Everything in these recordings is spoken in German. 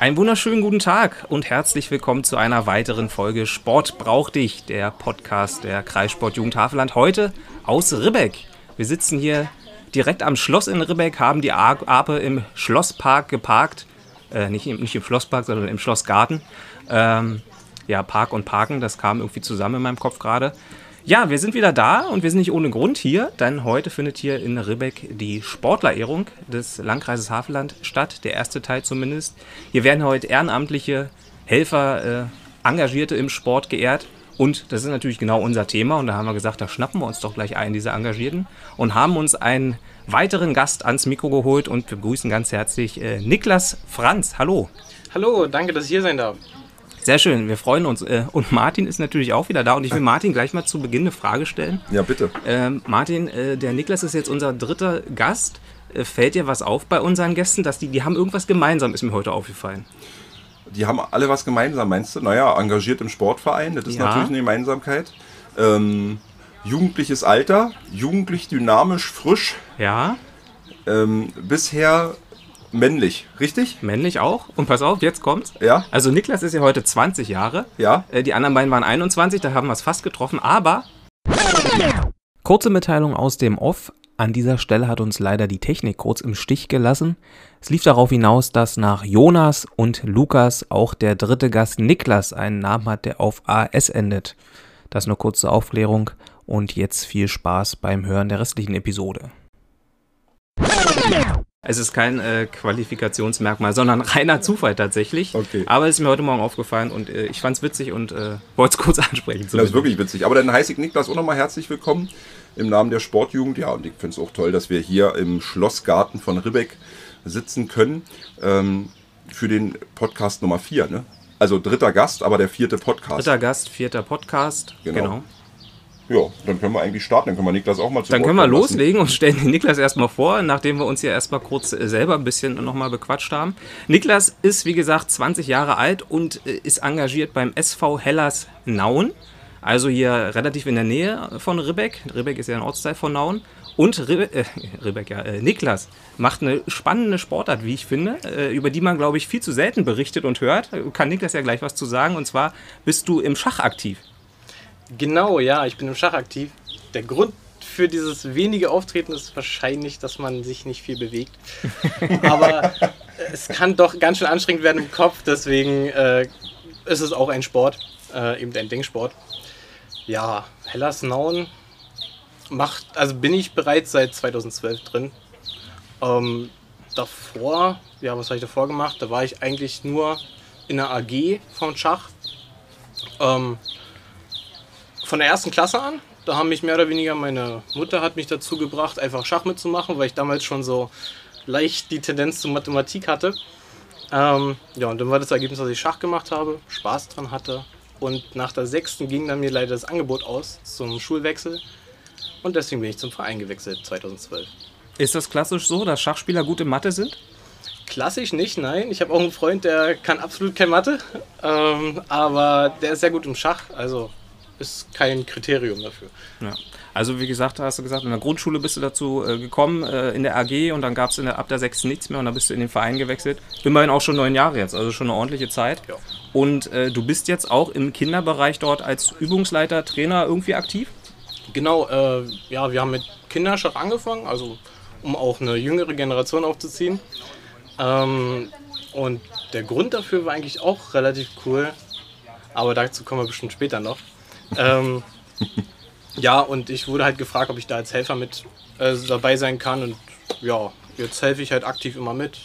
Einen wunderschönen guten Tag und herzlich willkommen zu einer weiteren Folge Sport braucht dich, der Podcast der Kreissport Jugend Havelland. Heute aus Ribbeck. Wir sitzen hier direkt am Schloss in Ribbeck, haben die Ape im Schlosspark geparkt. Äh, nicht, im, nicht im Schlosspark, sondern im Schlossgarten. Ähm, ja, Park und Parken, das kam irgendwie zusammen in meinem Kopf gerade. Ja, wir sind wieder da und wir sind nicht ohne Grund hier, denn heute findet hier in Ribbeck die Sportlerehrung des Landkreises Havelland statt, der erste Teil zumindest. Hier werden heute ehrenamtliche Helfer, äh, Engagierte im Sport geehrt und das ist natürlich genau unser Thema und da haben wir gesagt, da schnappen wir uns doch gleich einen dieser Engagierten und haben uns einen weiteren Gast ans Mikro geholt und begrüßen ganz herzlich äh, Niklas Franz. Hallo. Hallo, danke, dass ich hier sein darf. Sehr schön, wir freuen uns. Äh, und Martin ist natürlich auch wieder da. Und ich will Martin gleich mal zu Beginn eine Frage stellen. Ja, bitte. Ähm, Martin, äh, der Niklas ist jetzt unser dritter Gast. Äh, fällt dir was auf bei unseren Gästen, dass die, die haben irgendwas gemeinsam, ist mir heute aufgefallen. Die haben alle was gemeinsam, meinst du? Naja, engagiert im Sportverein, das ist ja. natürlich eine Gemeinsamkeit. Ähm, jugendliches Alter, jugendlich dynamisch, frisch. Ja. Ähm, bisher männlich, richtig? Männlich auch. Und pass auf, jetzt kommt's. Ja. Also Niklas ist ja heute 20 Jahre. Ja. Äh, die anderen beiden waren 21, da haben wir es fast getroffen. Aber kurze Mitteilung aus dem Off. An dieser Stelle hat uns leider die Technik kurz im Stich gelassen. Es lief darauf hinaus, dass nach Jonas und Lukas auch der dritte Gast Niklas einen Namen hat, der auf AS endet. Das nur kurze Aufklärung und jetzt viel Spaß beim Hören der restlichen Episode. Es ist kein äh, Qualifikationsmerkmal, sondern reiner Zufall tatsächlich. Okay. Aber es ist mir heute Morgen aufgefallen und äh, ich fand es witzig und äh, wollte es kurz ansprechen. Das ist wirklich witzig. Aber dann heiße ich Niklas auch nochmal herzlich willkommen im Namen der Sportjugend. Ja, und ich finde es auch toll, dass wir hier im Schlossgarten von Ribbeck sitzen können ähm, für den Podcast Nummer 4. Ne? Also dritter Gast, aber der vierte Podcast. Dritter Gast, vierter Podcast. Genau. genau. Ja, dann können wir eigentlich starten. Dann können wir Niklas auch mal zu Dann können wir loslegen und stellen den Niklas erstmal vor, nachdem wir uns hier erstmal kurz äh, selber ein bisschen nochmal bequatscht haben. Niklas ist, wie gesagt, 20 Jahre alt und äh, ist engagiert beim SV Hellas Nauen. Also hier relativ in der Nähe von Ribbeck. Ribbeck ist ja ein Ortsteil von Nauen. Und Ribbeck, äh, Ribbeck ja, äh, Niklas macht eine spannende Sportart, wie ich finde, äh, über die man, glaube ich, viel zu selten berichtet und hört. Kann Niklas ja gleich was zu sagen. Und zwar bist du im Schach aktiv. Genau, ja, ich bin im Schach aktiv. Der Grund für dieses wenige Auftreten ist wahrscheinlich, dass man sich nicht viel bewegt. Aber es kann doch ganz schön anstrengend werden im Kopf, deswegen äh, ist es auch ein Sport, äh, eben ein Denksport. Ja, Hellas Nauen macht, also bin ich bereits seit 2012 drin. Ähm, davor, ja, was habe ich davor gemacht? Da war ich eigentlich nur in der AG vom Schach. Ähm, von der ersten Klasse an. Da haben mich mehr oder weniger meine Mutter hat mich dazu gebracht, einfach Schach mitzumachen, weil ich damals schon so leicht die Tendenz zur Mathematik hatte. Ähm, ja, und dann war das Ergebnis, dass ich Schach gemacht habe, Spaß dran hatte. Und nach der sechsten ging dann mir leider das Angebot aus zum Schulwechsel. Und deswegen bin ich zum Verein gewechselt 2012. Ist das klassisch so, dass Schachspieler gute Mathe sind? Klassisch nicht, nein. Ich habe auch einen Freund, der kann absolut kein Mathe, ähm, aber der ist sehr gut im Schach. Also ist kein Kriterium dafür. Ja. Also wie gesagt, hast du gesagt, in der Grundschule bist du dazu äh, gekommen, äh, in der AG und dann gab es ab der 6. nichts mehr und dann bist du in den Verein gewechselt. Immerhin auch schon neun Jahre jetzt, also schon eine ordentliche Zeit. Ja. Und äh, du bist jetzt auch im Kinderbereich dort als Übungsleiter, Trainer irgendwie aktiv? Genau, äh, ja, wir haben mit Kinderschach angefangen, also um auch eine jüngere Generation aufzuziehen. Ähm, und der Grund dafür war eigentlich auch relativ cool, aber dazu kommen wir bestimmt später noch ähm, ja, und ich wurde halt gefragt, ob ich da als Helfer mit äh, dabei sein kann. Und ja, jetzt helfe ich halt aktiv immer mit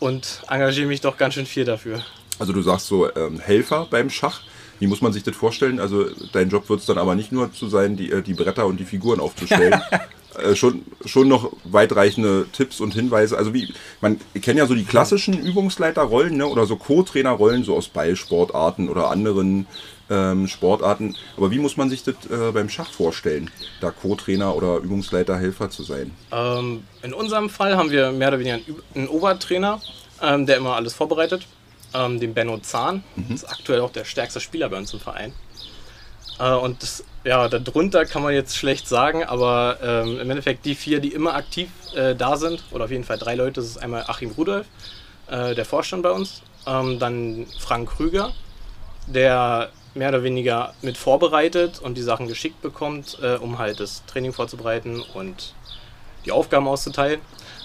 und engagiere mich doch ganz schön viel dafür. Also du sagst so ähm, Helfer beim Schach. Wie muss man sich das vorstellen? Also dein Job wird es dann aber nicht nur zu sein, die, äh, die Bretter und die Figuren aufzustellen. äh, schon, schon noch weitreichende Tipps und Hinweise. Also wie, man kennt ja so die klassischen Übungsleiterrollen ne? oder so Co-Trainerrollen, so aus Ballsportarten oder anderen ähm, Sportarten. Aber wie muss man sich das äh, beim Schach vorstellen, da Co-Trainer oder Übungsleiter, Helfer zu sein? Ähm, in unserem Fall haben wir mehr oder weniger einen, einen Obertrainer, ähm, der immer alles vorbereitet. Ähm, den Benno Zahn, mhm. ist aktuell auch der stärkste Spieler bei uns im Verein. Äh, und das, ja, darunter kann man jetzt schlecht sagen, aber ähm, im Endeffekt die vier, die immer aktiv äh, da sind, oder auf jeden Fall drei Leute, das ist einmal Achim Rudolf, äh, der Vorstand bei uns. Ähm, dann Frank Krüger, der mehr oder weniger mit vorbereitet und die Sachen geschickt bekommt, äh, um halt das Training vorzubereiten und die Aufgaben auszuteilen.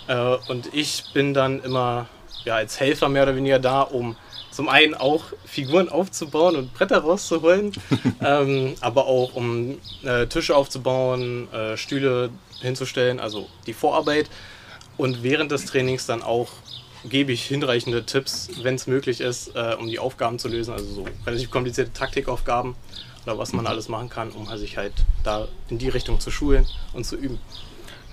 Äh, und ich bin dann immer ja, als Helfer mehr oder weniger da, um zum einen auch Figuren aufzubauen und Bretter rauszuholen, ähm, aber auch um äh, Tische aufzubauen, äh, Stühle hinzustellen, also die Vorarbeit. Und während des Trainings dann auch gebe ich hinreichende Tipps, wenn es möglich ist, äh, um die Aufgaben zu lösen, also so relativ komplizierte Taktikaufgaben oder was man alles machen kann, um sich halt da in die Richtung zu schulen und zu üben.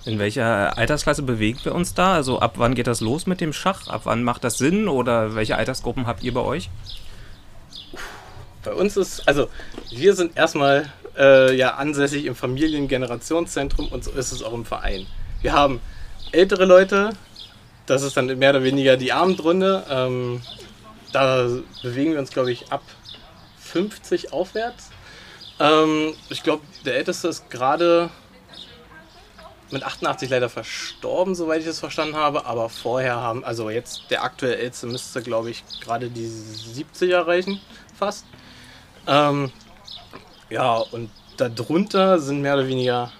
In welcher Altersklasse bewegen wir uns da? Also ab wann geht das los mit dem Schach? Ab wann macht das Sinn? Oder welche Altersgruppen habt ihr bei euch? Bei uns ist, also wir sind erstmal äh, ja ansässig im Familiengenerationszentrum und so ist es auch im Verein. Wir haben ältere Leute, das ist dann mehr oder weniger die Abendrunde. Ähm, da bewegen wir uns, glaube ich, ab 50 aufwärts. Ähm, ich glaube, der Älteste ist gerade mit 88 leider verstorben, soweit ich das verstanden habe. Aber vorher haben, also jetzt der aktuelle Älteste müsste, glaube ich, gerade die 70 erreichen, fast. Ähm, ja, und darunter sind mehr oder weniger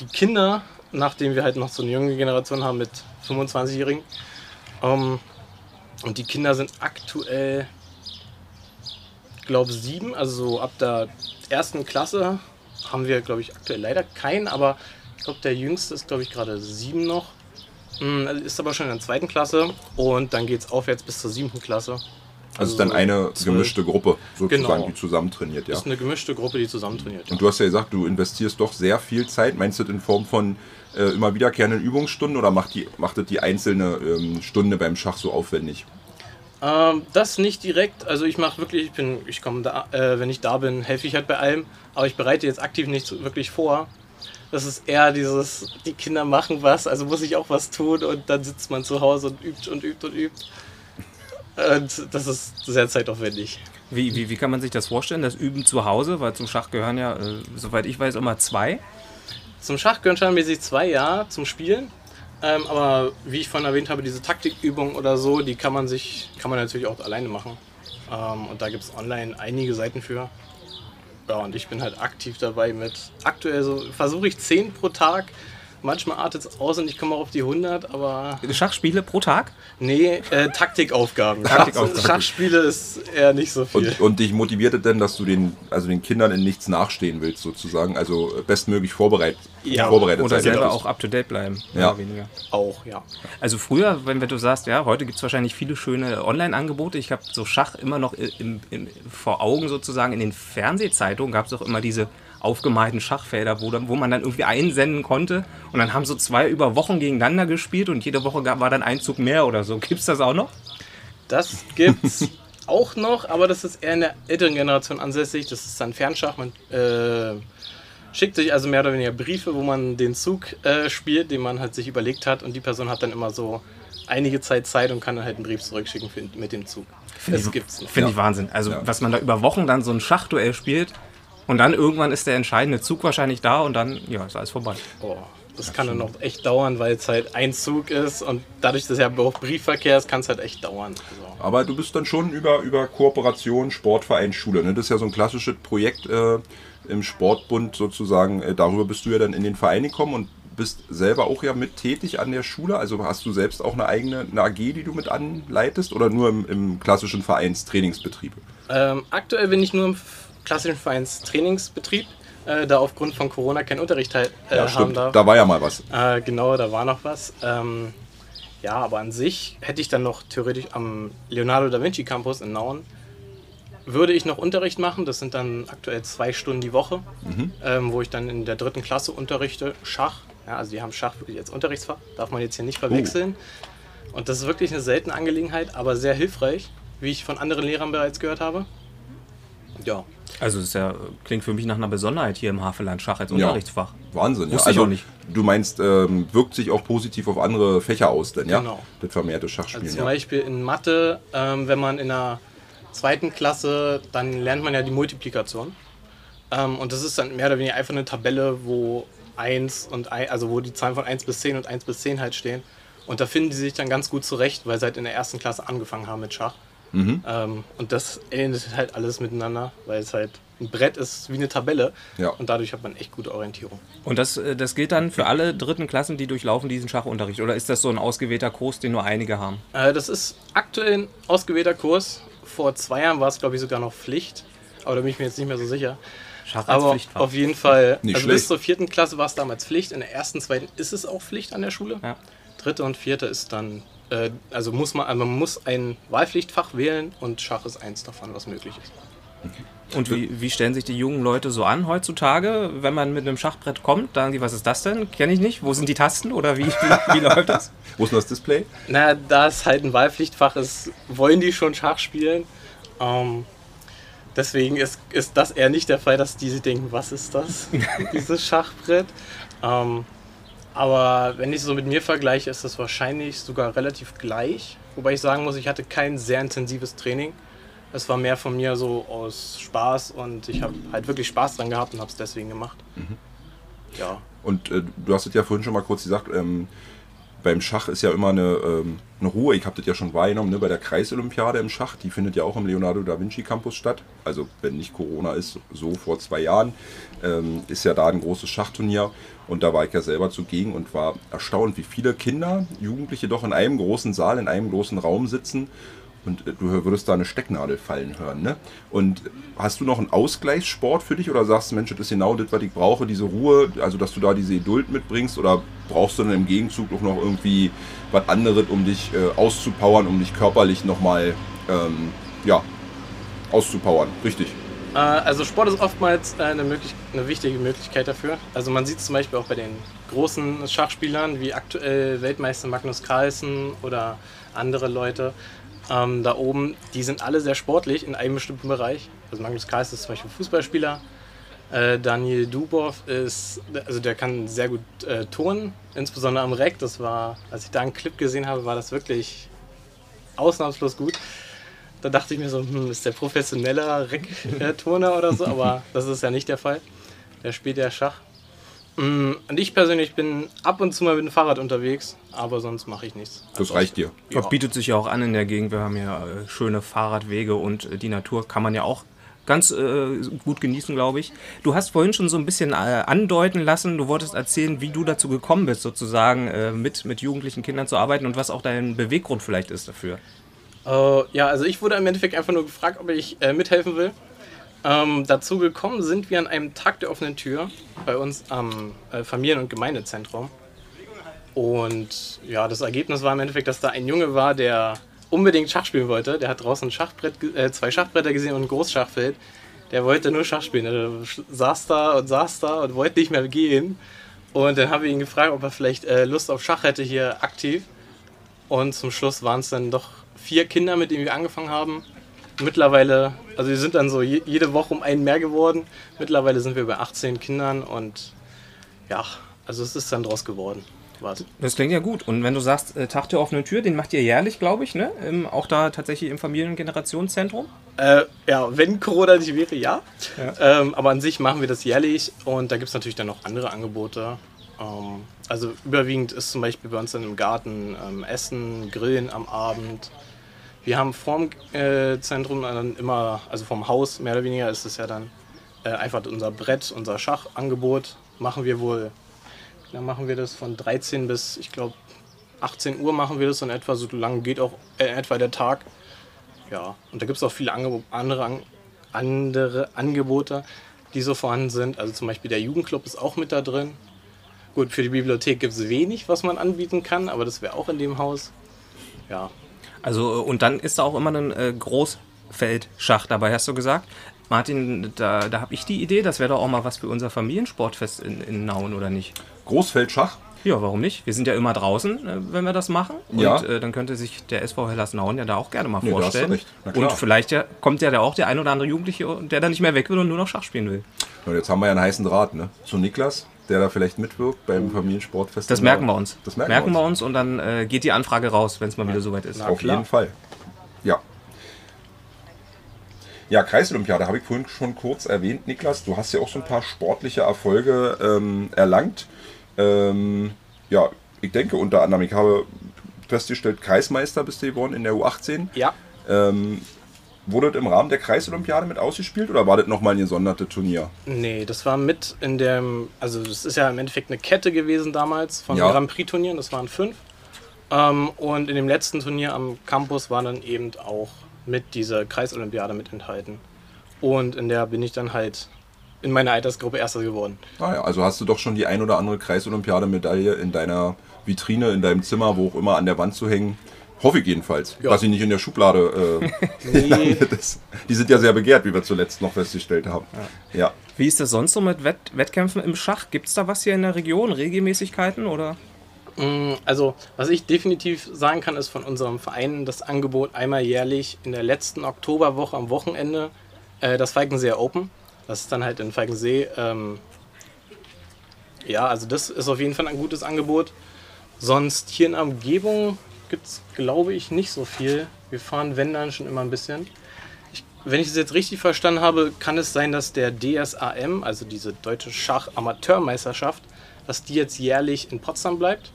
die Kinder, nachdem wir halt noch so eine junge Generation haben mit 25-Jährigen. Ähm, und die Kinder sind aktuell, glaube sieben, also so ab der ersten Klasse haben wir, glaube ich, aktuell leider keinen, aber ich glaube, der jüngste ist, glaube ich, gerade sieben noch. Mm, Ist aber schon in der zweiten Klasse und dann geht es aufwärts bis zur siebten Klasse. Also, ist dann eine zwölf. gemischte Gruppe, sozusagen, Genau. die zusammen trainiert, ja. Ist eine gemischte Gruppe, die zusammen trainiert. Ja. Und du hast ja gesagt, du investierst doch sehr viel Zeit. Meinst du das in Form von äh, immer wiederkehrenden Übungsstunden oder macht, die, macht das die einzelne ähm, Stunde beim Schach so aufwendig? Ähm, das nicht direkt. Also ich mache wirklich, ich bin, ich komme da, äh, wenn ich da bin, helfe ich halt bei allem. Aber ich bereite jetzt aktiv nichts wirklich vor. Das ist eher dieses, die Kinder machen was, also muss ich auch was tun und dann sitzt man zu Hause und übt und übt und übt. Und das ist sehr zeitaufwendig. Wie, wie, wie kann man sich das vorstellen, das Üben zu Hause? Weil zum Schach gehören ja, äh, soweit ich weiß, immer zwei. Zum Schach gehören standardmäßig zwei Jahre zum Spielen. Ähm, aber wie ich vorhin erwähnt habe, diese Taktikübungen oder so, die kann man sich, kann man natürlich auch alleine machen. Ähm, und da gibt es online einige Seiten für. Ja, und ich bin halt aktiv dabei mit aktuell so, versuche ich 10 pro Tag. Manchmal artet es aus und ich komme auch auf die 100, aber Schachspiele pro Tag? nee, äh, Taktikaufgaben. Taktikaufgaben. Schachspiele ist eher nicht so viel. Und, und dich motiviert es denn, dass du den, also den Kindern in nichts nachstehen willst, sozusagen? Also bestmöglich vorbereitet, Ja, vorbereitet Oder sein selber willst? auch up to date bleiben? mehr Ja. oder weniger. auch, ja. Also früher, wenn du sagst, ja, heute gibt es wahrscheinlich viele schöne Online-Angebote. Ich habe so Schach immer noch im, im, vor Augen sozusagen. In den Fernsehzeitungen gab es auch immer diese aufgemalten Schachfelder, wo, dann, wo man dann irgendwie einsenden konnte. Und dann haben so zwei über Wochen gegeneinander gespielt und jede Woche gab, war dann ein Zug mehr oder so. Gibt es das auch noch? Das gibt's auch noch, aber das ist eher in der älteren Generation ansässig. Das ist dann Fernschach. Man äh, schickt sich also mehr oder weniger Briefe, wo man den Zug äh, spielt, den man halt sich überlegt hat. Und die Person hat dann immer so einige Zeit Zeit und kann dann halt einen Brief zurückschicken für, mit dem Zug. Das ich- gibt's noch. Finde ich Wahnsinn. Also, Ja. was man da über Wochen dann so ein Schachduell spielt und dann irgendwann ist der entscheidende Zug wahrscheinlich da und dann, ja, ist alles vorbei. Boah, das kann dann noch echt dauern, weil es halt ein Zug ist und dadurch, dass ja auch Briefverkehr ist, kann es halt echt dauern. Also, Aber du bist dann schon über, über Kooperation, Sportverein, Schule. Ne? Das ist ja so ein klassisches Projekt äh, im Sportbund sozusagen. Äh, darüber bist du ja dann in den Verein gekommen und bist selber auch ja mit tätig an der Schule. Also hast du selbst auch eine eigene eine AG, die du mit anleitest oder nur im, im klassischen Vereinstrainingsbetrieb? Ähm, aktuell bin ich nur im klassischen Vereinstrainingsbetrieb, äh, da aufgrund von Corona kein Unterricht halt, äh, Ja, haben stimmt. darf. Da war ja mal was. Äh, genau, da war noch was. Ähm, ja, aber an sich hätte ich dann noch theoretisch am Leonardo da Vinci Campus in Nauen, würde ich noch Unterricht machen. Das sind dann aktuell zwei Stunden die Woche, ähm, wo ich dann in der dritten Klasse unterrichte Schach. Ja, also die haben Schach wirklich als Unterrichtsfach, darf man jetzt hier nicht verwechseln. Und das ist wirklich eine seltene Angelegenheit, aber sehr hilfreich, wie ich von anderen Lehrern bereits gehört habe. Ja, Also, es ist ja, klingt für mich nach einer Besonderheit hier im Havelland Schach als Unterrichtsfach. Wahnsinn. Ja. Wusste ich Also auch nicht. du meinst, ähm, wirkt sich auch positiv auf andere Fächer aus, denn ja? Genau. Das vermehrte Also Schachspielen. zum ja. Beispiel in Mathe, ähm, wenn man in der zweiten Klasse, dann lernt man ja die Multiplikation. Ähm, und das ist dann mehr oder weniger einfach eine Tabelle, wo 1 und ein, also wo die Zahlen von 1 bis 10 und 1 bis 10 halt stehen. Und da finden die sich dann ganz gut zurecht, weil sie halt in der ersten Klasse angefangen haben mit Schach. Mhm. Ähm, und das ähnelt halt alles miteinander, weil es halt ein Brett ist wie eine Tabelle. Ja. Und dadurch hat man echt gute Orientierung. Und das, äh, das gilt dann für alle dritten Klassen, die durchlaufen diesen Schachunterricht? Oder ist das so ein ausgewählter Kurs, den nur einige haben? Äh, das ist aktuell ein ausgewählter Kurs. Vor zwei Jahren war es, glaube ich, sogar noch Pflicht. Aber da bin ich mir jetzt nicht mehr so sicher. Schach als Aber Pflichtfach. auf jeden Fall, Nicht also schlecht. bis zur vierten Klasse war es damals Pflicht. In der ersten, zweiten ist es auch Pflicht an der Schule. Ja. Dritte und vierte ist dann, äh, also muss man, also man muss ein Wahlpflichtfach wählen und Schach ist eins davon, was möglich ist. Und wie, wie stellen sich die jungen Leute so an heutzutage, wenn man mit einem Schachbrett kommt? Sagen die, was ist das denn? Kenne ich nicht. Wo sind die Tasten oder wie, wie, wie läuft das? Wo ist denn das Display? Na, da es halt ein Wahlpflichtfach ist, wollen die schon Schach spielen. Ähm, deswegen ist, ist das eher nicht der Fall, dass die sich denken, was ist das, dieses Schachbrett. Ähm, aber wenn ich so mit mir vergleiche, ist das wahrscheinlich sogar relativ gleich. Wobei ich sagen muss, ich hatte kein sehr intensives Training. Es war mehr von mir so aus Spaß und ich habe halt wirklich Spaß dran gehabt und habe es deswegen gemacht. Ja. Und äh, du hast es ja vorhin schon mal kurz gesagt, ähm, beim Schach ist ja immer eine, ähm, eine Ruhe. Ich habe das ja schon wahrgenommen, ne, bei der Kreisolympiade im Schach, die findet ja auch im Leonardo da Vinci Campus statt. Also wenn nicht Corona ist, so vor zwei Jahren, ähm, ist ja da ein großes Schachturnier. Und da war ich ja selber zugegen und war erstaunt, wie viele Kinder, Jugendliche doch in einem großen Saal, in einem großen Raum sitzen. Und äh, du würdest da eine Stecknadel fallen hören. Ne? Und hast du noch einen Ausgleichssport für dich oder sagst du, Mensch, das ist genau das, was ich brauche, diese Ruhe, also dass du da diese Geduld mitbringst oder brauchst du dann im Gegenzug auch noch irgendwie was anderes, um dich äh, auszupowern, um dich körperlich nochmal ähm, ja, auszupowern? Richtig. Äh, Also Sport ist oftmals eine, möglich eine wichtige Möglichkeit dafür. Also man sieht es zum Beispiel auch bei den großen Schachspielern, wie aktuell Weltmeister Magnus Carlsen oder andere Leute ähm, da oben, die sind alle sehr sportlich in einem bestimmten Bereich. Also Magnus Carlsen ist zum Beispiel Fußballspieler. Äh, Daniel Dubov ist, also der kann sehr gut äh, turnen, insbesondere am Reck. Das war, als ich da einen Clip gesehen habe, war das wirklich ausnahmslos gut. Da dachte ich mir so, hm, ist der professioneller Reck-Turner oder so, aber das ist ja nicht der Fall. Der spielt ja Schach. Mm, Und ich persönlich bin ab und zu mal mit dem Fahrrad unterwegs, aber sonst mache ich nichts. Das reicht dir. Ja. Das bietet sich ja auch an in der Gegend. Wir haben ja äh, schöne Fahrradwege und äh, die Natur kann man ja auch ganz äh, gut genießen, glaube ich. Du hast vorhin schon so ein bisschen äh, andeuten lassen, du wolltest erzählen, wie du dazu gekommen bist, sozusagen äh, mit, mit jugendlichen Kindern zu arbeiten und was auch dein Beweggrund vielleicht ist dafür. Äh, ja, also ich wurde im Endeffekt einfach nur gefragt, ob ich äh, mithelfen will. Ähm, dazu gekommen sind wir an einem Tag der offenen Tür bei uns am äh, Familien- und Gemeindezentrum. Und ja, das Ergebnis war im Endeffekt, dass da ein Junge war, der unbedingt Schach spielen wollte. Der hat draußen Schachbrett, äh, zwei Schachbretter gesehen und ein Großschachfeld. Der wollte nur Schach spielen. Der saß da und saß da und wollte nicht mehr gehen. Und dann haben wir ihn gefragt, ob er vielleicht äh, Lust auf Schach hätte hier aktiv. Und zum Schluss waren es dann doch vier Kinder, mit denen wir angefangen haben. Mittlerweile, also wir sind dann so je, jede Woche um einen mehr geworden. Mittlerweile sind wir bei 18 Kindern und ja, also es ist dann draus geworden. Was? Das klingt ja gut. Und wenn du sagst, äh, Tag der offenen Tür, den macht ihr jährlich, glaube ich, ne? Im, auch da tatsächlich im Familien- und Generationszentrum. Äh, ja, wenn Corona nicht wäre, ja. Ja. Ähm, aber an sich machen wir das jährlich und da gibt es natürlich dann noch andere Angebote. Ähm, also überwiegend ist zum Beispiel bei uns dann im Garten ähm, Essen, Grillen am Abend. Wir haben vorm äh, Zentrum dann immer, also vom Haus mehr oder weniger ist es ja dann äh, einfach unser Brett, unser Schachangebot. Machen wir wohl, dann machen wir das von 13 bis, ich glaube, 18 Uhr machen wir das in etwa, so lange geht auch äh, etwa der Tag. Ja, und da gibt es auch viele Angebo andere, An andere Angebote, die so vorhanden sind. Also zum Beispiel der Jugendclub ist auch mit da drin. Gut, für die Bibliothek gibt es wenig, was man anbieten kann, aber das wäre auch in dem Haus. Ja, Also, äh, und dann ist da auch immer ein äh, Großfeldschach dabei, hast du gesagt. Martin, da, da habe ich die Idee, das wäre doch auch mal was für unser Familiensportfest in, in Nauen, oder nicht? Großfeldschach. Ja, warum nicht? Wir sind ja immer draußen, äh, wenn wir das machen. Und Ja. äh, dann könnte sich der SV Hellas Nauen ja da auch gerne mal Nee, vorstellen. Na klar. Und vielleicht ja, kommt ja da auch der ein oder andere Jugendliche, der da nicht mehr weg will und nur noch Schach spielen will. Und jetzt haben wir ja einen heißen Draht, ne? Zu Niklas, der da vielleicht mitwirkt beim Familiensportfest. Das merken wir uns. Das merken, wir uns. und dann äh, geht die Anfrage raus, wenn es mal wieder soweit ist. Na Auf klar. jeden Fall. Ja. Ja, Kreisolympiade habe ich vorhin schon kurz erwähnt, Niklas. Du hast ja auch so ein paar sportliche Erfolge ähm, erlangt. Ähm, ja, ich denke unter anderem, ich habe festgestellt, Kreismeister bist du geworden in der U18. Ja. Ähm, wurde das im Rahmen der Kreisolympiade mit ausgespielt oder war das nochmal ein gesondertes Turnier? Nee, das war mit in dem, also das ist ja im Endeffekt eine Kette gewesen damals von Ja. Grand Prix Turnieren, das waren fünf. Ähm, und in dem letzten Turnier am Campus war dann eben auch mit dieser Kreisolympiade mit enthalten. Und in der bin ich dann halt in meiner Altersgruppe Erster geworden. Ah ja, also hast du doch schon die ein oder andere Kreisolympiade-Medaille in deiner Vitrine, in deinem Zimmer, wo auch immer an der Wand zu hängen. Hoffe ich jedenfalls, Ja. dass sie nicht in der Schublade äh, Nee. Die sind ja sehr begehrt, wie wir zuletzt noch festgestellt haben. Ja. Wie ist das sonst so mit Wett Wettkämpfen im Schach? Gibt es da was hier in der Region? Regelmäßigkeiten oder? Mm, Also, was ich definitiv sagen kann, ist von unserem Verein das Angebot einmal jährlich in der letzten Oktoberwoche am Wochenende äh, das Falkenseer Open. Das ist dann halt in Falkensee. Ähm, ja, also das ist auf jeden Fall ein gutes Angebot. Sonst hier in der Umgebung gibt es, glaube ich, nicht so viel. Wir fahren, wenn dann, schon immer ein bisschen. Ich, wenn ich es jetzt richtig verstanden habe, kann es sein, dass der DSAM, also diese deutsche Schach-Amateurmeisterschaft, dass die jetzt jährlich in Potsdam bleibt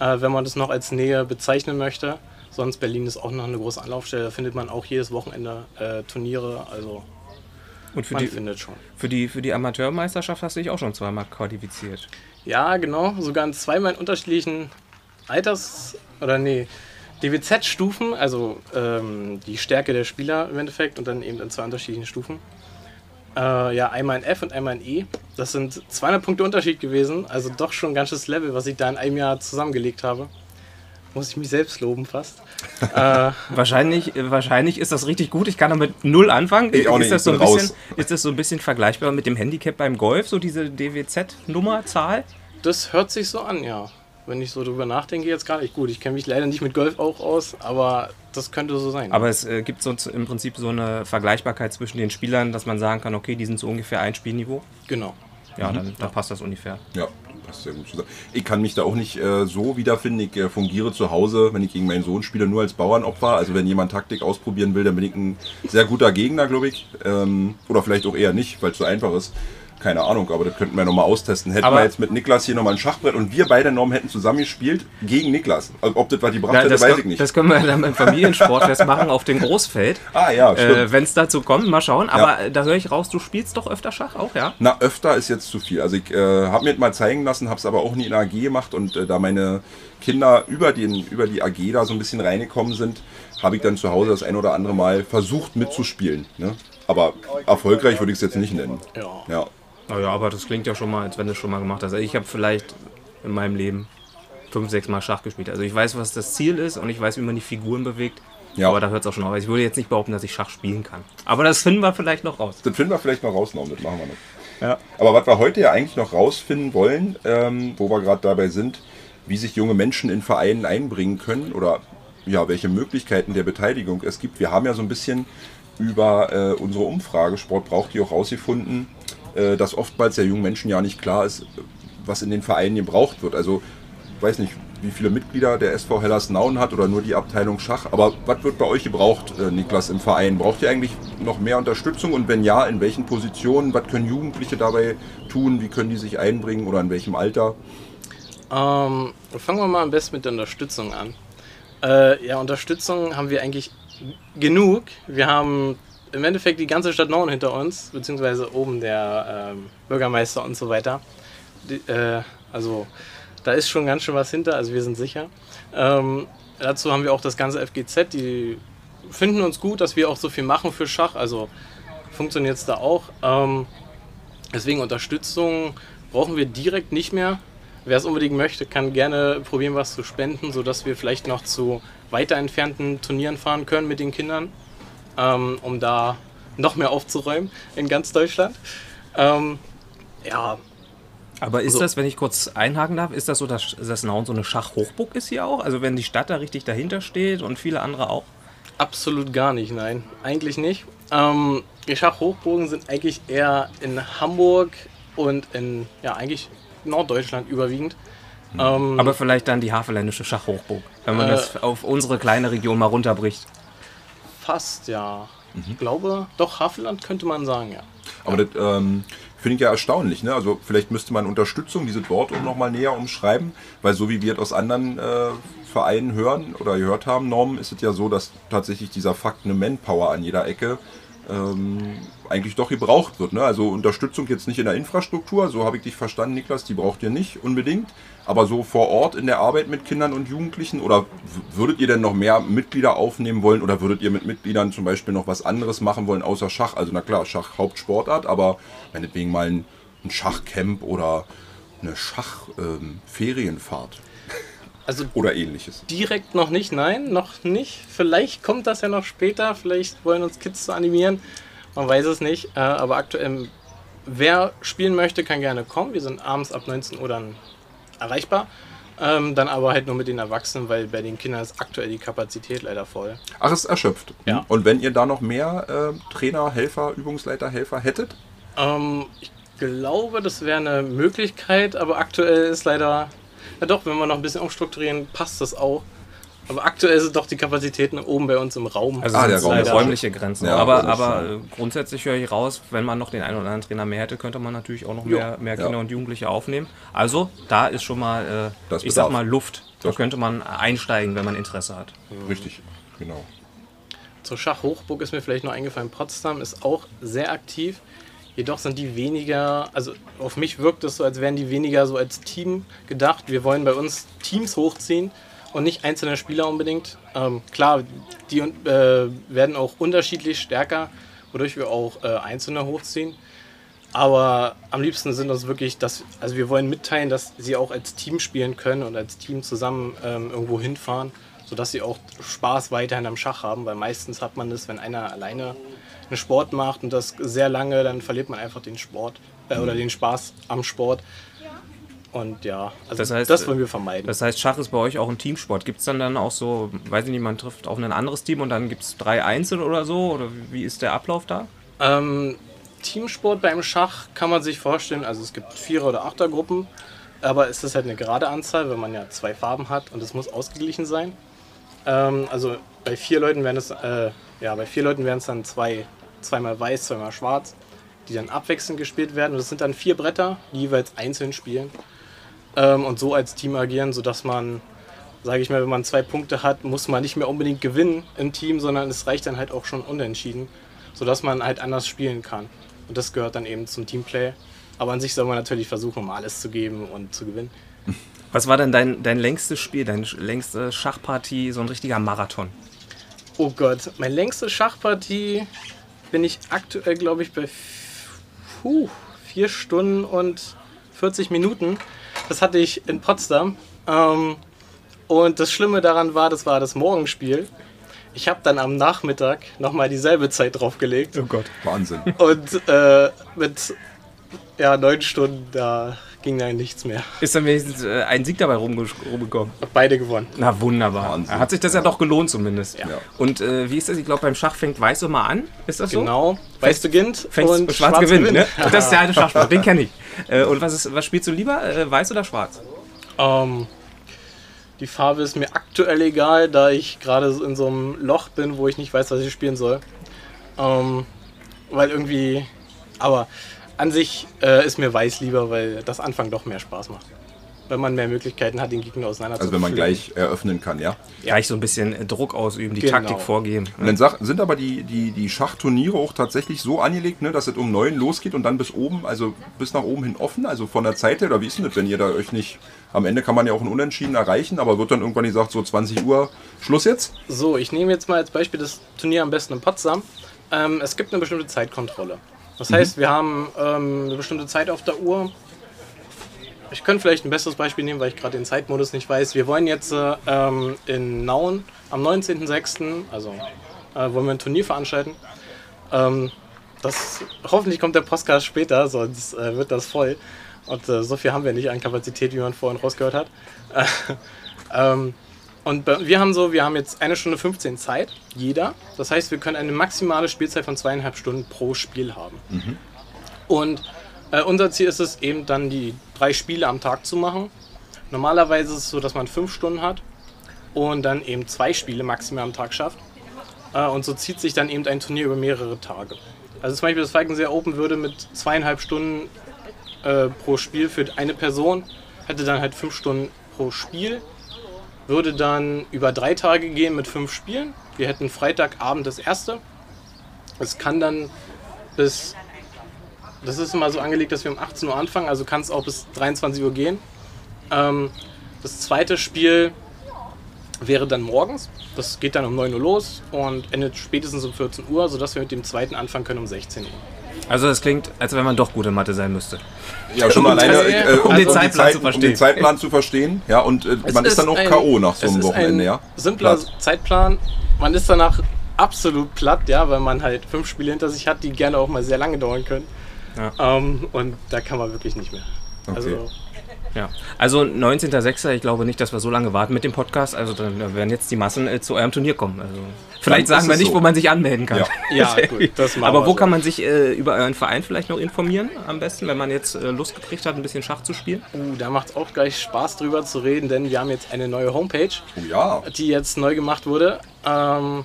äh, wenn man das noch als Nähe bezeichnen möchte. Sonst Berlin ist auch noch eine große Anlaufstelle. Da findet man auch jedes Wochenende äh, Turniere. Also Und für man die, findet schon. für, die, für die Amateurmeisterschaft hast du dich auch schon zweimal qualifiziert. Ja, genau. Sogar in zweimal in unterschiedlichen Alters- oder nee, DWZ-Stufen. Also ähm, die Stärke der Spieler im Endeffekt und dann eben in zwei unterschiedlichen Stufen. Äh, ja, einmal in F und einmal in E. Das sind 200 Punkte Unterschied gewesen. Also doch schon ein ganzes Level, was ich da in einem Jahr zusammengelegt habe. Muss ich mich selbst loben fast. äh, Wahrscheinlich, wahrscheinlich ist das richtig gut. Ich kann damit null anfangen. Ich auch ist, nicht, das so ein bisschen, raus. ist das so ein bisschen vergleichbar mit dem Handicap beim Golf, so diese DWZ-Nummerzahl? Das hört sich so an, ja. Wenn ich so drüber nachdenke, jetzt gar nicht gut. Ich kenne mich leider nicht mit Golf auch aus, aber das könnte so sein. Aber es äh, gibt so im Prinzip so eine Vergleichbarkeit zwischen den Spielern, dass man sagen kann, okay, die sind so ungefähr ein Spielniveau. genau. Ja, dann, dann passt das ungefähr. Ja, das ist sehr gut zusammen. Ich kann mich da auch nicht äh, so wiederfinden. Ich äh, fungiere zu Hause, wenn ich gegen meinen Sohn spiele, nur als Bauernopfer. Also wenn jemand Taktik ausprobieren will, dann bin ich ein sehr guter Gegner, glaube ich. Ähm, oder vielleicht auch eher nicht, weil es so einfach ist. Keine Ahnung, aber das könnten wir nochmal austesten. Hätten Aber- wir jetzt mit Niklas hier nochmal ein Schachbrett und wir beide Norm hätten zusammen gespielt gegen Niklas. Also, ob das Ja, hätte, das, weiß können- ich nicht. das können wir dann beim Familiensportfest machen auf dem Großfeld. ah ja, stimmt. Äh, Wenn es dazu kommt, mal schauen. Aber äh, da höre ich raus, du spielst doch öfter Schach auch, ja? Na, öfter ist jetzt zu viel. Also ich äh, habe mir das mal zeigen lassen, habe es aber auch nie in der AG gemacht und äh, da meine Kinder über, den, über die AG da so ein bisschen reingekommen sind, habe ich dann zu Hause das ein oder andere Mal versucht mitzuspielen. Ne? Aber erfolgreich würde ich es jetzt nicht nennen. Ja. Ja. Naja, aber das klingt ja schon mal, als wenn du es schon mal gemacht hast. Also ich habe vielleicht in meinem Leben fünf, sechs Mal Schach gespielt. Also ich weiß, was das Ziel ist und ich weiß, wie man die Figuren bewegt. Ja. Aber da hört es auch schon auf. Ich würde jetzt nicht behaupten, dass ich Schach spielen kann. Aber das finden wir vielleicht noch raus. Das finden wir vielleicht noch raus, Norm, das machen wir noch. Ja. Aber was wir heute ja eigentlich noch rausfinden wollen, ähm, wo wir gerade dabei sind, wie sich junge Menschen in Vereinen einbringen können oder ja, welche Möglichkeiten der Beteiligung es gibt. Wir haben ja so ein bisschen über äh, unsere Umfrage Sport braucht die auch rausgefunden, dass oftmals der jungen Menschen ja nicht klar ist, was in den Vereinen gebraucht wird. Also ich weiß nicht, wie viele Mitglieder der SV Hellersnauen hat oder nur die Abteilung Schach. Aber was wird bei euch gebraucht, äh, Niklas, im Verein? Braucht ihr eigentlich noch mehr Unterstützung? Und wenn ja, in welchen Positionen? Was können Jugendliche dabei tun? Wie können die sich einbringen oder in welchem Alter? Ähm, fangen wir mal am besten mit der Unterstützung an. Äh, ja, Unterstützung haben wir eigentlich genug. Wir haben im Endeffekt die ganze Stadt Norden hinter uns, beziehungsweise oben der ähm, Bürgermeister und so weiter. Die, äh, also da ist schon ganz schön was hinter, also wir sind sicher. Ähm, dazu haben wir auch das ganze FGZ, die finden uns gut, dass wir auch so viel machen für Schach, also funktioniert es da auch. Ähm, deswegen Unterstützung brauchen wir direkt nicht mehr. Wer es unbedingt möchte, kann gerne probieren, was zu spenden, sodass wir vielleicht noch zu weiter entfernten Turnieren fahren können mit den Kindern, ähm, um da noch mehr aufzuräumen in ganz Deutschland. Ähm, ja, Aber ist So. das, wenn ich kurz einhaken darf, ist das so, dass das Nauen so eine Schachhochburg ist hier auch? Also wenn die Stadt da richtig dahinter steht und viele andere auch? absolut gar nicht, nein. Eigentlich nicht. Ähm, die Schachhochburgen sind eigentlich eher in Hamburg und in, ja, eigentlich Norddeutschland überwiegend. Ähm, Aber vielleicht dann die Havelländische Schachhochburg, wenn man Äh. das auf unsere kleine Region mal runterbricht. Fast, ja. Ich glaube, doch, Havelland könnte man sagen, ja. Aber das ähm, finde ich ja erstaunlich. Ne? Also vielleicht müsste man Unterstützung, diese Wort um nochmal näher umschreiben, weil so wie wir es aus anderen äh, Vereinen hören oder gehört haben, Norm, ist es ja so, dass tatsächlich dieser Fakt eine Manpower an jeder Ecke ähm, eigentlich doch gebraucht wird. Ne? Also Unterstützung jetzt nicht in der Infrastruktur, so habe ich dich verstanden, Niklas, die braucht ihr nicht unbedingt, aber so vor Ort in der Arbeit mit Kindern und Jugendlichen oder würdet ihr denn noch mehr Mitglieder aufnehmen wollen oder würdet ihr mit Mitgliedern zum Beispiel noch was anderes machen wollen außer Schach? Also na klar, Schach Hauptsportart, aber meinetwegen mal ein, Schachcamp oder eine Schachferienfahrt. Ähm, also oder ähnliches. Direkt noch nicht, nein, noch nicht. Vielleicht kommt das ja noch später, vielleicht wollen uns Kids zu animieren. Man weiß es nicht. Äh, aber aktuell, wer spielen möchte, kann gerne kommen. Wir sind abends ab 19 Uhr dann erreichbar. Ähm, dann aber halt nur mit den Erwachsenen, weil bei den Kindern ist aktuell die Kapazität leider voll. Ach, es ist erschöpft. Ja. Und wenn ihr da noch mehr äh, Trainer, Helfer, Übungsleiter, Helfer hättet? Ähm, ich glaube, das wäre eine Möglichkeit, aber aktuell ist leider ja doch, wenn wir noch ein bisschen umstrukturieren, passt das auch. Aber aktuell sind doch die Kapazitäten oben bei uns im Raum. Also ah, der Raum ist räumliche Grenzen. Ja, aber aber äh, grundsätzlich höre ich raus, wenn man noch den einen oder anderen Trainer mehr hätte, könnte man natürlich auch noch mehr, mehr Kinder ja. und Jugendliche aufnehmen. Also da ist schon mal, äh, ich sag mal, Luft. Da könnte man einsteigen, wenn man Interesse hat. Richtig, genau. Zur Schachhochburg ist mir vielleicht noch eingefallen. Potsdam ist auch sehr aktiv. Jedoch sind die weniger, also auf mich wirkt es so, als wären die weniger so als Team gedacht. Wir wollen bei uns Teams hochziehen und nicht einzelne Spieler unbedingt. Ähm, klar, die äh, werden auch unterschiedlich stärker, wodurch wir auch äh, Einzelne hochziehen. Aber am liebsten sind uns wirklich, dass, also wir wollen mitteilen, dass sie auch als Team spielen können und als Team zusammen ähm, irgendwo hinfahren, sodass sie auch Spaß weiterhin am Schach haben, weil meistens hat man das, wenn einer alleine Sport macht und das sehr lange, dann verliert man einfach den Sport äh, oder den Spaß am Sport. Und ja, also das, heißt, das wollen wir vermeiden. Das heißt, Schach ist bei euch auch ein Teamsport. Gibt es dann dann auch so, weiß ich nicht, man trifft auf ein anderes Team und dann gibt es drei Einzel oder so? Oder wie ist der Ablauf da? Ähm, Teamsport beim Schach kann man sich vorstellen, also es gibt Vierer- oder Achtergruppen, aber es ist halt eine gerade Anzahl, wenn man ja zwei Farben hat und es muss ausgeglichen sein. Ähm, also bei vier Leuten wären es, äh, ja, bei vier Leuten wären es dann zwei zweimal weiß, zweimal schwarz, die dann abwechselnd gespielt werden. Und das sind dann vier Bretter, die jeweils einzeln spielen ähm, und so als Team agieren, sodass man, sage ich mal, wenn man zwei Punkte hat, muss man nicht mehr unbedingt gewinnen im Team, sondern es reicht dann halt auch schon unentschieden, sodass man halt anders spielen kann. Und das gehört dann eben zum Teamplay. Aber an sich soll man natürlich versuchen, um alles zu geben und zu gewinnen. Was war denn dein, dein längstes Spiel, deine längste Schachpartie, so ein richtiger Marathon? Oh Gott, meine längste Schachpartie bin ich aktuell, glaube ich, bei puh, 4 Stunden und 40 Minuten. Das hatte ich in Potsdam. Ähm, und das Schlimme daran war, das war das Morgenspiel. Ich habe dann am Nachmittag nochmal dieselbe Zeit draufgelegt. Oh Gott, Wahnsinn. Und äh, mit ja, neun Stunden, da ging da nichts mehr. Ist dann wenigstens äh, ein Sieg dabei rumgekommen? Beide gewonnen. Na wunderbar. Wahnsinn. Hat sich das ja doch gelohnt zumindest. Ja. Und äh, wie ist das? Ich glaube, beim Schach fängt Weiß immer an. Ist das so? Genau. Weiß beginnt und Schwarz, Schwarz gewinnt. gewinnt. Ne? Das ist der alte Schachsport, den kenne ich. Äh, und was, ist, was spielst du lieber? Äh, Weiß oder Schwarz? Ähm, die Farbe ist mir aktuell egal, da ich gerade in so einem Loch bin, wo ich nicht weiß, was ich spielen soll. Ähm, weil irgendwie. Aber an sich äh, ist mir weiß lieber, weil das Anfang doch mehr Spaß macht. Wenn man mehr Möglichkeiten hat, den Gegner auseinander Also wenn man gleich eröffnen kann, ja? Gleich so ein bisschen äh, Druck ausüben, die genau. Taktik vorgeben. Und dann sag, sind aber die, die, die Schachturniere auch tatsächlich so angelegt, ne, dass es um neun losgeht und dann bis oben, also bis nach oben hin offen, also von der Zeit her, oder wie ist denn das, wenn ihr da euch nicht... Am Ende kann man ja auch einen Unentschieden erreichen, aber wird dann irgendwann gesagt, so 20 Uhr, Schluss jetzt? So, ich nehme jetzt mal als Beispiel das Turnier am besten in Potsdam. Ähm, es gibt eine bestimmte Zeitkontrolle. Das heißt, wir haben ähm, eine bestimmte Zeit auf der Uhr. Ich könnte vielleicht ein besseres Beispiel nehmen, weil ich gerade den Zeitmodus nicht weiß. Wir wollen jetzt äh, ähm, in Nauen am 19.06., also äh, wollen wir ein Turnier veranstalten. Ähm, das, hoffentlich kommt der Podcast später, sonst äh, wird das voll. Und äh, so viel haben wir nicht an Kapazität, wie man vorhin rausgehört hat. ähm, und wir haben so, wir haben jetzt eine Stunde 15 Zeit, jeder. Das heißt, wir können eine maximale Spielzeit von zweieinhalb Stunden pro Spiel haben. Mhm. Und äh, unser Ziel ist es eben dann die drei Spiele am Tag zu machen. Normalerweise ist es so, dass man fünf Stunden hat und dann eben zwei Spiele maximal am Tag schafft. Äh, und so zieht sich dann eben ein Turnier über mehrere Tage. Also zum Beispiel das Falkenseer Open würde mit zweieinhalb Stunden äh, pro Spiel für eine Person, hätte dann halt fünf Stunden pro Spiel, würde dann über drei Tage gehen mit fünf Spielen. Wir hätten Freitagabend das erste. Es kann dann bis, das ist immer so angelegt, dass wir um 18 Uhr anfangen, also kann es auch bis 23 Uhr gehen. Ähm, das zweite Spiel wäre dann morgens. Das geht dann um 9 Uhr los und endet spätestens um 14 Uhr, sodass wir mit dem zweiten anfangen können um 16 Uhr. Also das klingt, als wenn man doch gute Mathe sein müsste. Ja, schon mal alleine, äh, Um den Zeitplan Zeit, zu verstehen. Um den Zeitplan zu verstehen. Ja, und äh, man ist, dann auch ein- K.O. nach so einem ist Wochenende, ein ja. Simpler Platt. Zeitplan. Man ist danach absolut platt, ja, weil man halt fünf Spiele hinter sich hat, die gerne auch mal sehr lange dauern können. Ja. Ähm, und da kann man wirklich nicht mehr. Also, Ja. Also 19.06. Ich glaube nicht, dass wir so lange warten mit dem Podcast. Also dann werden jetzt die Massen äh, zu eurem Turnier kommen. Also vielleicht Dann sagen wir nicht, so. wo man sich anmelden kann. Ja. ja, gut, das machen Aber wir wo so. kann man sich äh, über euren Verein vielleicht noch informieren am besten, wenn man jetzt äh, Lust gekriegt hat, ein bisschen Schach zu spielen? Uh, da macht es auch gleich Spaß drüber zu reden, denn wir haben jetzt eine neue Homepage, Oh ja. die jetzt neu gemacht wurde. Ähm,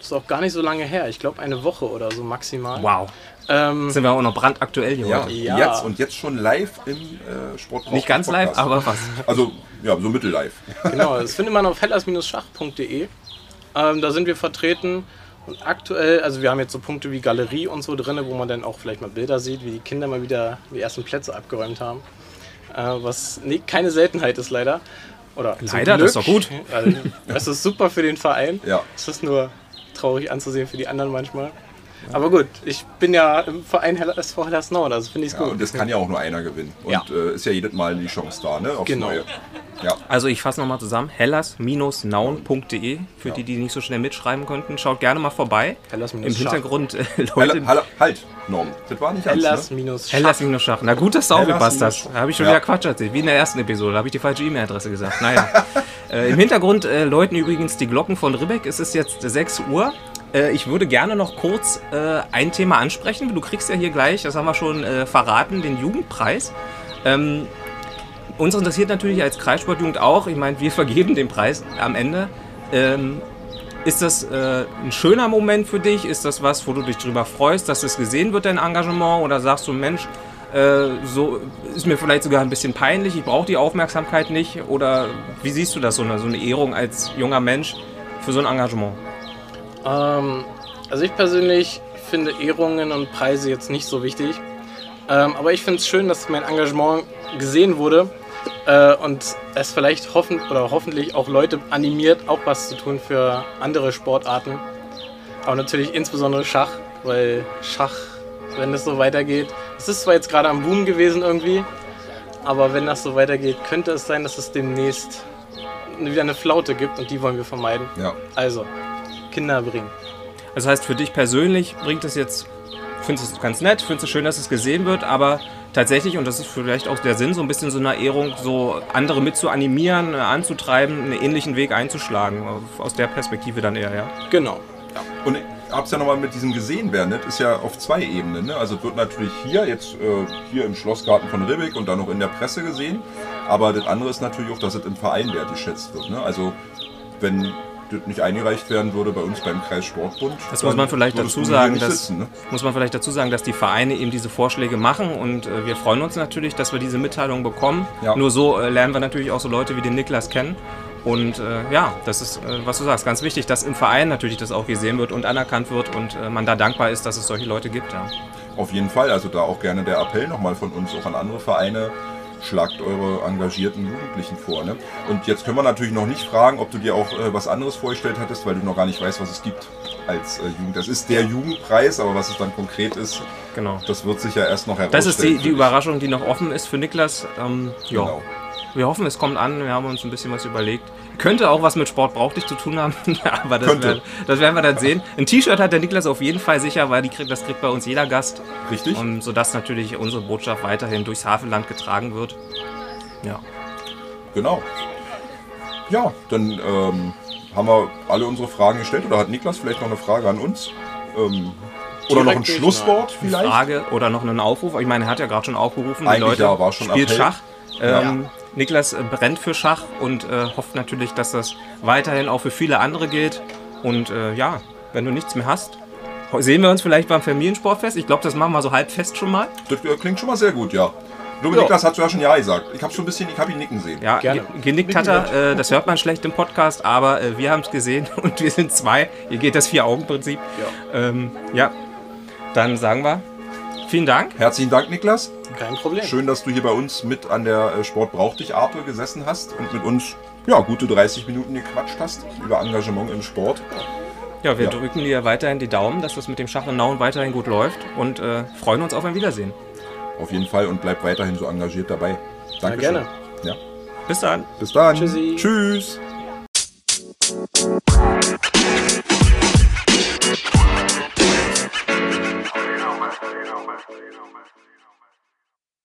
ist auch gar nicht so lange her. Ich glaube eine Woche oder so maximal. Wow. Ähm, Sind wir auch noch brandaktuell hier Ja, heute. Ja. jetzt und jetzt schon live im äh, Sport. Nicht ganz live, Podcast. aber was. Also, ja, so mittellive. Genau, das findet man auf hellas-schach.de. Ähm, da sind wir vertreten. Und aktuell, also wir haben jetzt so Punkte wie Galerie und so drin, wo man dann auch vielleicht mal Bilder sieht, wie die Kinder mal wieder die ersten Plätze abgeräumt haben. Äh, was nee, keine Seltenheit ist leider. Oder Leider, das ist doch gut. Also, das ist super für den Verein. Ja. Es ist nur traurig anzusehen für die anderen manchmal. Aber gut, ich bin ja im Verein SV Hellersnau, also finde ich es Ja, gut. und das kann ja auch nur einer gewinnen. Und Ja. äh, ist ja jedes Mal die Chance da, ne? Aufs Genau. Neue. Ja. Also ich fasse nochmal zusammen. hellas-naun.de für die, die nicht so schnell mitschreiben konnten. Schaut gerne mal vorbei. Hellas-Schach. Im Hintergrund äh, Halt, Leute... halt, halt, Norm. Das war nicht alles, Hellas ne? minus Hellas minus Schach. Na gut, dass du Hellas aufgepasst hast. Da habe ich schon Ja. wieder Quatsch erzählt. Wie in der ersten Episode. Da habe ich die falsche E-Mail-Adresse gesagt. Naja. äh, Im Hintergrund äh, läuten übrigens die Glocken von Ribbeck. Es ist jetzt 6 Uhr. Äh, ich würde gerne noch kurz äh, ein Thema ansprechen. Du kriegst ja hier gleich, das haben wir schon äh, verraten, den Jugendpreis. Ähm, uns interessiert natürlich als Kreissportjugend auch, ich meine, wir vergeben den Preis am Ende. Ähm, ist das äh, ein schöner Moment für dich? Ist das was, wo du dich drüber freust, dass es gesehen wird, dein Engagement? Oder sagst du, Mensch, äh, so ist mir vielleicht sogar ein bisschen peinlich, ich brauche die Aufmerksamkeit nicht? Oder wie siehst du das, so eine, so eine Ehrung als junger Mensch für so ein Engagement? Ähm, also ich persönlich finde Ehrungen und Preise jetzt nicht so wichtig. Ähm, aber ich finde es schön, dass mein Engagement gesehen wurde äh, und es vielleicht hoffen oder hoffentlich auch Leute animiert, auch was zu tun für andere Sportarten. Aber natürlich insbesondere Schach, weil Schach, wenn es so weitergeht, es ist zwar jetzt gerade am Boom gewesen irgendwie, aber wenn das so weitergeht, könnte es sein, dass es demnächst wieder eine Flaute gibt und die wollen wir vermeiden. Ja. Also, Kinder bringen. Das heißt, für dich persönlich bringt es jetzt, findest du es ganz nett, findest du schön, dass es gesehen wird, aber tatsächlich, und das ist vielleicht auch der Sinn, so ein bisschen so einer Ehrung, so andere mit zu animieren, äh, anzutreiben, einen ähnlichen Weg einzuschlagen. Aus der Perspektive dann eher, ja. Genau. Und ich hab's ja nochmal mit diesem gesehen werden, das ist ja auf zwei Ebenen. Ne? Also wird natürlich hier, jetzt äh, hier im Schlossgarten von Ribbeck und dann noch in der Presse gesehen. Aber das andere ist natürlich auch, dass es im Verein wertgeschätzt wird. Ne? Also wenn nicht eingereicht werden würde bei uns beim Kreissportbund. Das muss man vielleicht dazu sagen, dass, sitzen, ne? muss man vielleicht dazu sagen, dass die Vereine eben diese Vorschläge machen und äh, wir freuen uns natürlich, dass wir diese Mitteilung bekommen. Ja. Nur so äh, lernen wir natürlich auch so Leute wie den Niklas kennen. Und äh, ja, das ist, äh, was du sagst, ganz wichtig, dass im Verein natürlich das auch gesehen wird und anerkannt wird und äh, man da dankbar ist, dass es solche Leute gibt. Ja. Auf jeden Fall, also da auch gerne der Appell nochmal von uns auch an andere Vereine. Schlagt eure engagierten Jugendlichen vor. Ne? Und jetzt können wir natürlich noch nicht fragen, ob du dir auch äh, was anderes vorgestellt hattest, weil du noch gar nicht weißt, was es gibt als äh, Jugend. Das ist der Jugendpreis, aber was es dann konkret ist, Genau. das wird sich ja erst noch herausstellen. Das ist die, die. Überraschung, die noch offen ist für Niklas. Ähm, ja. Genau. Wir hoffen, es kommt an. Wir haben uns ein bisschen was überlegt. Könnte auch was mit Sport braucht dich zu tun haben, aber das, werden- das werden wir dann sehen. Ein T-Shirt hat der Niklas auf jeden Fall sicher, weil die kriegt, das kriegt bei uns jeder Gast. Richtig? Und sodass natürlich unsere Botschaft weiterhin durchs Havelland getragen wird. Ja. Genau. Ja, dann ähm, haben wir alle unsere Fragen gestellt. Oder hat Niklas vielleicht noch eine Frage an uns? Ähm, oder noch ein Schlusswort vielleicht? Frage oder noch einen Aufruf. Ich meine, er hat ja gerade schon aufgerufen. Die Eigentlich Leute ja, war schon spielt Appell. Schach. Ähm, Niklas äh, brennt für Schach und äh, hofft natürlich, dass das weiterhin auch für viele andere gilt. Und äh, ja, wenn du nichts mehr hast, sehen wir uns vielleicht beim Familiensportfest. Ich glaube, das machen wir so halb fest schon mal. Das äh, klingt schon mal sehr gut, ja. Nur Niklas hat ja schon Ja gesagt. Ich habe schon ein bisschen, ich habe ihn nicken sehen. Ja, Gerne. ge- genickt hat er. Äh, das hört man schlecht im Podcast, aber äh, wir haben es gesehen und wir sind zwei. Hier geht das Vier-Augen-Prinzip. Ja. Ähm, ja, dann sagen wir vielen Dank. Herzlichen Dank, Niklas. Kein Problem. Schön, dass du hier bei uns mit an der äh, Sport braucht dich Arte gesessen hast und mit uns ja, gute 30 Minuten gequatscht hast über Engagement im Sport. Ja, wir ja. drücken dir weiterhin die Daumen, dass das mit dem Schach in Nauen weiterhin gut läuft und äh, freuen uns auf ein Wiedersehen. Auf jeden Fall und bleib weiterhin so engagiert dabei. Danke. Ja, gerne. Ja. Bis dann. Bis dann. Tschüssi. Tschüss. you know, man.